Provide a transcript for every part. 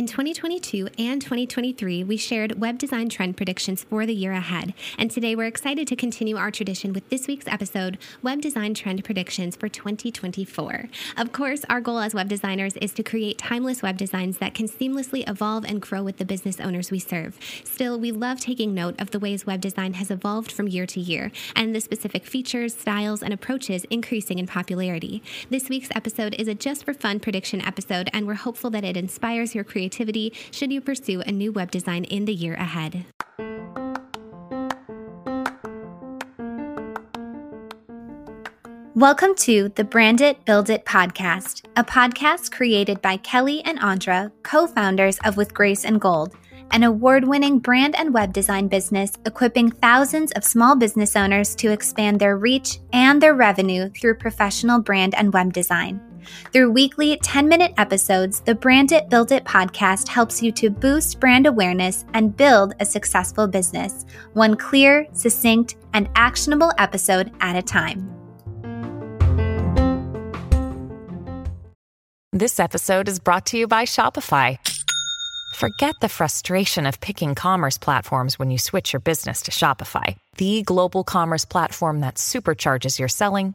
In 2022 and 2023, we shared web design trend predictions for the year ahead. And today we're excited to continue our tradition with this week's episode Web Design Trend Predictions for 2024. Of course, our goal as web designers is to create timeless web designs that can seamlessly evolve and grow with the business owners we serve. Still, we love taking note of the ways web design has evolved from year to year and the specific features, styles, and approaches increasing in popularity. This week's episode is a just for fun prediction episode, and we're hopeful that it inspires your creativity creativity should you pursue a new web design in the year ahead. Welcome to the Brand It, Build It podcast, a podcast created by Kelly and Andra, co founders of With Grace and Gold, an award winning brand and web design business equipping thousands of small business owners to expand their reach and their revenue through professional brand and web design. Through weekly 10 minute episodes, the Brand It Build It podcast helps you to boost brand awareness and build a successful business, one clear, succinct, and actionable episode at a time. This episode is brought to you by Shopify. Forget the frustration of picking commerce platforms when you switch your business to Shopify, the global commerce platform that supercharges your selling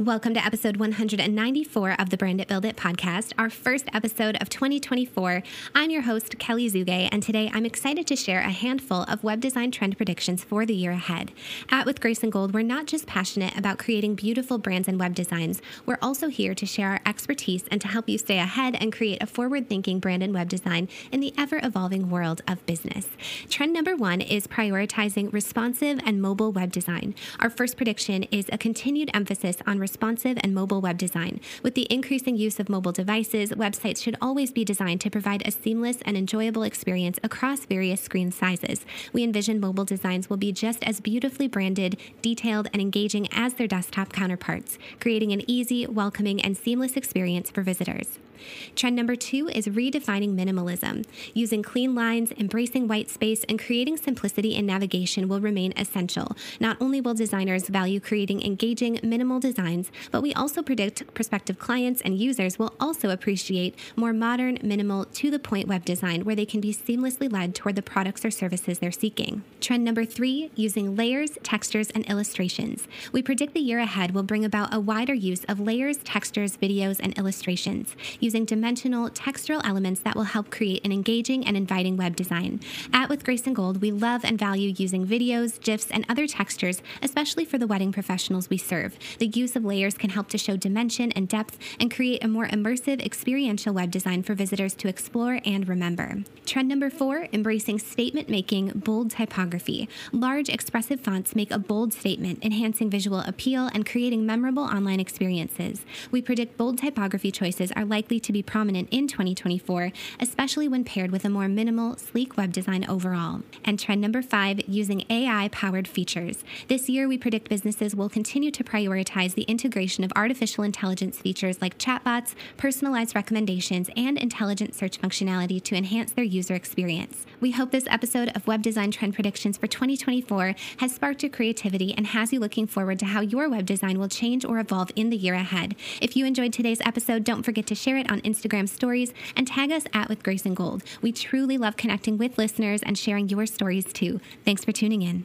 Welcome to episode 194 of the Brand It Build It podcast, our first episode of 2024. I'm your host, Kelly Zugay, and today I'm excited to share a handful of web design trend predictions for the year ahead. At With Grace and Gold, we're not just passionate about creating beautiful brands and web designs, we're also here to share our expertise and to help you stay ahead and create a forward thinking brand and web design in the ever evolving world of business. Trend number one is prioritizing responsive and mobile web design. Our first prediction is a continued emphasis on responsive and mobile web design. With the increasing use of mobile devices, websites should always be designed to provide a seamless and enjoyable experience across various screen sizes. We envision mobile designs will be just as beautifully branded, detailed, and engaging as their desktop counterparts, creating an easy, welcoming, and seamless experience for visitors. Trend number two is redefining minimalism. Using clean lines, embracing white space, and creating simplicity in navigation will remain essential. Not only will designers value creating engaging, minimal designs, but we also predict prospective clients and users will also appreciate more modern, minimal, to the point web design where they can be seamlessly led toward the products or services they're seeking. Trend number three using layers, textures, and illustrations. We predict the year ahead will bring about a wider use of layers, textures, videos, and illustrations. Using dimensional textural elements that will help create an engaging and inviting web design. At With Grace and Gold, we love and value using videos, GIFs, and other textures, especially for the wedding professionals we serve. The use of layers can help to show dimension and depth and create a more immersive, experiential web design for visitors to explore and remember. Trend number four embracing statement making bold typography. Large, expressive fonts make a bold statement, enhancing visual appeal and creating memorable online experiences. We predict bold typography choices are likely to be prominent in 2024, especially when paired with a more minimal, sleek web design overall. And trend number five, using AI powered features. This year, we predict businesses will continue to prioritize the integration of artificial intelligence features like chatbots, personalized recommendations, and intelligent search functionality to enhance their user experience. We hope this episode of Web Design Trend Predictions for 2024 has sparked your creativity and has you looking forward to how your web design will change or evolve in the year ahead. If you enjoyed today's episode, don't forget to share it on Instagram stories and tag us at With Grace and Gold. We truly love connecting with listeners and sharing your stories too. Thanks for tuning in.